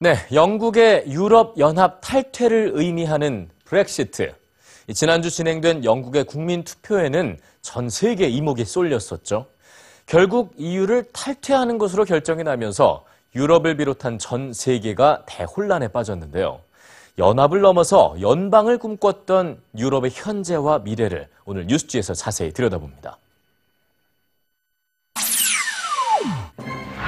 네, 영국의 유럽 연합 탈퇴를 의미하는 브렉시트. 지난주 진행된 영국의 국민 투표에는 전 세계 이목이 쏠렸었죠. 결국 EU를 탈퇴하는 것으로 결정이 나면서 유럽을 비롯한 전 세계가 대혼란에 빠졌는데요. 연합을 넘어서 연방을 꿈꿨던 유럽의 현재와 미래를 오늘 뉴스지에서 자세히 들여다봅니다.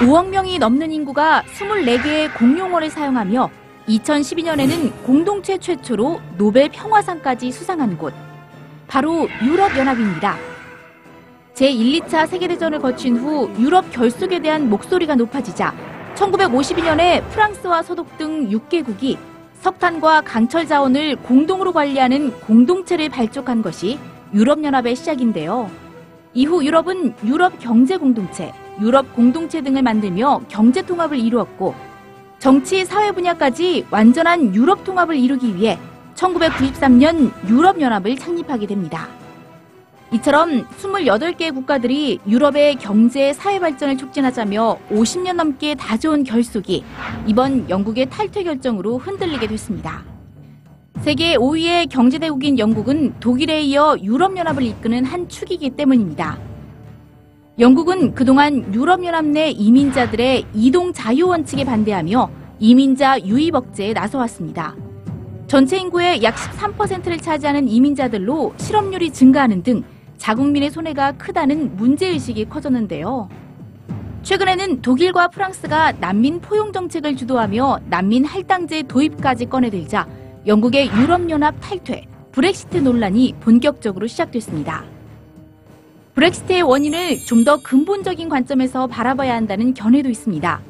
5억 명이 넘는 인구가 24개의 공용어를 사용하며 2012년에는 공동체 최초로 노벨 평화상까지 수상한 곳. 바로 유럽연합입니다. 제1, 2차 세계대전을 거친 후 유럽 결속에 대한 목소리가 높아지자 1952년에 프랑스와 서독 등 6개국이 석탄과 강철 자원을 공동으로 관리하는 공동체를 발족한 것이 유럽연합의 시작인데요. 이후 유럽은 유럽 경제 공동체, 유럽 공동체 등을 만들며 경제 통합을 이루었고 정치 사회 분야까지 완전한 유럽 통합을 이루기 위해 1993년 유럽연합을 창립하게 됩니다. 이처럼 28개 국가들이 유럽의 경제 사회 발전을 촉진하자며 50년 넘게 다져온 결속이 이번 영국의 탈퇴 결정으로 흔들리게 됐습니다. 세계 5위의 경제대국인 영국은 독일에 이어 유럽연합을 이끄는 한 축이기 때문입니다. 영국은 그동안 유럽연합 내 이민자들의 이동 자유 원칙에 반대하며 이민자 유입 억제에 나서왔습니다. 전체 인구의 약 13%를 차지하는 이민자들로 실업률이 증가하는 등 자국민의 손해가 크다는 문제의식이 커졌는데요. 최근에는 독일과 프랑스가 난민 포용 정책을 주도하며 난민 할당제 도입까지 꺼내들자 영국의 유럽연합 탈퇴, 브렉시트 논란이 본격적으로 시작됐습니다. 브렉시트의 원인을 좀 더 근본적인 관점에서 바라봐야 한다는 견해도 있습니다.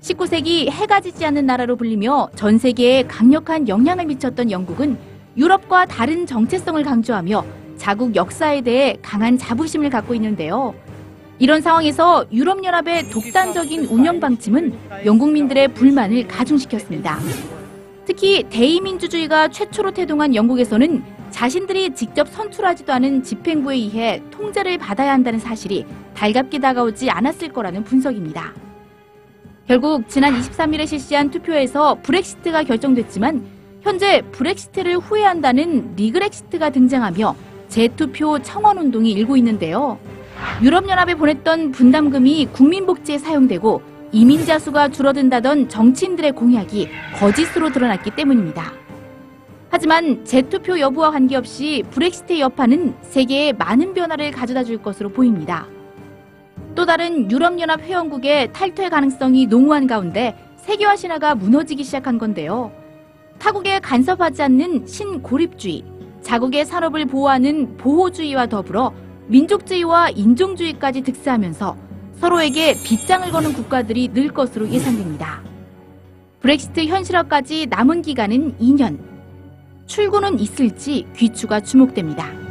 19세기 해가 지지 않는 나라로 불리며 전 세계에 강력한 영향을 미쳤던 영국은 유럽과 다른 정체성을 강조하며 자국 역사에 대해 강한 자부심을 갖고 있는데요. 이런 상황에서 유럽연합의 독단적인 운영 방침은 영국민들의 불만을 가중시켰습니다. 특히 대의민주주의가 최초로 태동한 영국에서는 자신들이 직접 선출하지도 않은 집행부에 의해 통제를 받아야 한다는 사실이 달갑게 다가오지 않았을 거라는 분석입니다. 결국 지난 23일에 실시한 투표에서 브렉시트가 결정됐지만 현재 브렉시트를 후회한다는 리그렉시트가 등장하며 재투표 청원 운동이 일고 있는데요. 유럽연합에 보냈던 분담금이 국민복지에 사용되고 이민자 수가 줄어든다던 정치인들의 공약이 거짓으로 드러났기 때문입니다. 하지만 재투표 여부와 관계없이 브렉시트의 여파는 세계에 많은 변화를 가져다 줄 것으로 보입니다. 또 다른 유럽연합 회원국의 탈퇴 가능성이 농후한 가운데 세계화 신화가 무너지기 시작한 건데요. 타국에 간섭하지 않는 신고립주의, 자국의 산업을 보호하는 보호주의와 더불어 민족주의와 인종주의까지 득세하면서 서로에게 빗장을 거는 국가들이 늘 것으로 예상됩니다. 브렉시트 현실화까지 남은 기간은 2년. 출구는 있을지 귀추가 주목됩니다.